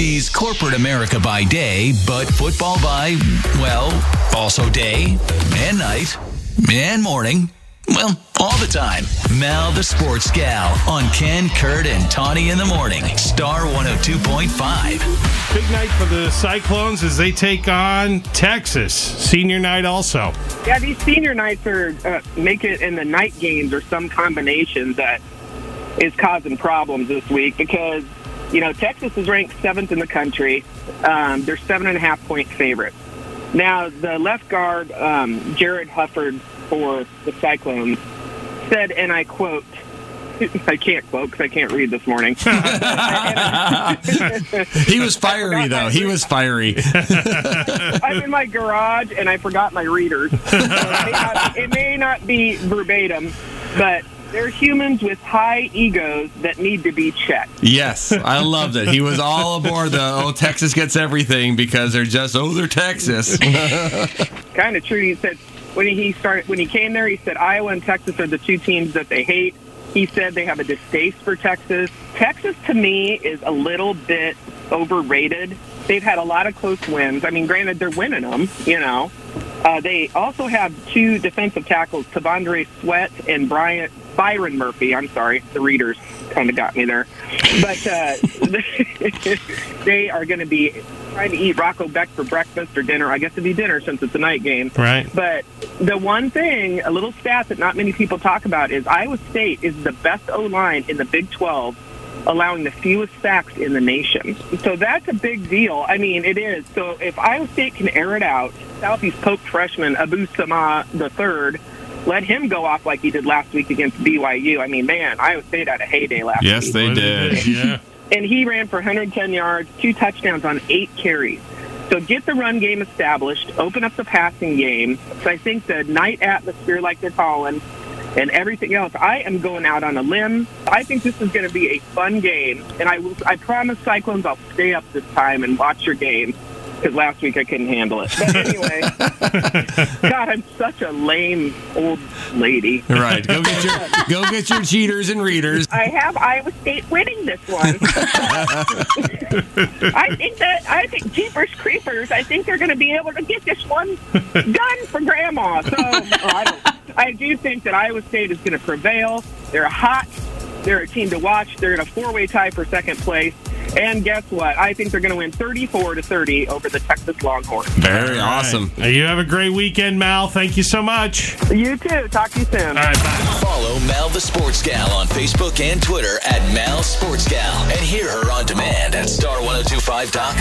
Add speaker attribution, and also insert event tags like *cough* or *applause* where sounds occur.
Speaker 1: She's corporate America by day, but football by, well, also day and night and morning. Well, all the time. Mal the Sports Gal on Ken, Kurt, and Tawny in the morning. Star 102.5.
Speaker 2: Big night for the Cyclones as they take on Texas. Senior night also.
Speaker 3: Yeah, these senior nights are uh, make it in the night games or some combination that is causing problems this week because you know Texas is ranked seventh in the country. Um, they're seven and a half point favorites. Now the left guard um, Jarrod Hufford for the Cyclones said, and I quote. *laughs* I can't quote because I can't read this morning. *laughs*
Speaker 4: He was fiery though. He was fiery. *laughs*
Speaker 3: I'm in my garage and I forgot my readers. So it, may not, it may not be verbatim, but they're humans with high egos that need to be checked.
Speaker 4: Yes, I loved it. He was all aboard the oh Texas gets everything because they're just oh they're Texas. *laughs*
Speaker 3: Kind of true. He said when he started when he came there, he said Iowa and Texas are the two teams that they hate. He said they have a distaste for Texas. Texas, to me, is a little bit overrated. They've had a lot of close wins. I mean, granted, they're winning them, you know. Uh, they also have two defensive tackles, T'Vondre Sweat and Bryant Byron Murphy. I'm sorry, the readers kind of got me there. But uh, *laughs* they are going to be trying to eat Rocco Becht for breakfast or dinner. I guess it'd be dinner since it's a night game.
Speaker 2: Right.
Speaker 3: But the one thing, a little stat that not many people talk about is Iowa State is the best O line in the Big 12, allowing the fewest sacks in the nation. So that's a big deal. I mean, it is. So if Iowa State can air it out, Southeast Polk freshman Abu Sama the third. Let him go off like he did last week against BYU. I mean, man, Iowa State had a heyday last
Speaker 4: yes,
Speaker 3: week
Speaker 4: they did.
Speaker 2: Yeah. *laughs*
Speaker 3: and he ran for 110 yards, two touchdowns on eight carries. So get the run game established, open up the passing game. So I think the night atmosphere, like they're calling, and everything else, I am going out on a limb. I think this is going to be a fun game, and I will. I promise Cyclones I'll stay up this time and watch your game because last week I couldn't handle it. But anyway, *laughs* God, I'm such a lame old lady.
Speaker 4: Right. Go get your go get your cheaters and readers.
Speaker 3: I have Iowa State winning this one. *laughs* I think that I think Jeepers Creepers. I think they're going to be able to get this one done for Grandma. So oh, I, don't, I do think that Iowa State is going to prevail. They're hot. They're a team to watch. They're in a four-way tie for second place. And guess what? I think they're going to win 34 to 30 over the Texas Longhorns.
Speaker 4: Very awesome.
Speaker 2: Hey, You have a great weekend, Mal. Thank you so much.
Speaker 3: You too. Talk to you soon.
Speaker 2: All right, bye.
Speaker 1: Follow Mal the Sports Gal on Facebook and Twitter at Mal Sports Gal and hear her on demand at star1025.com.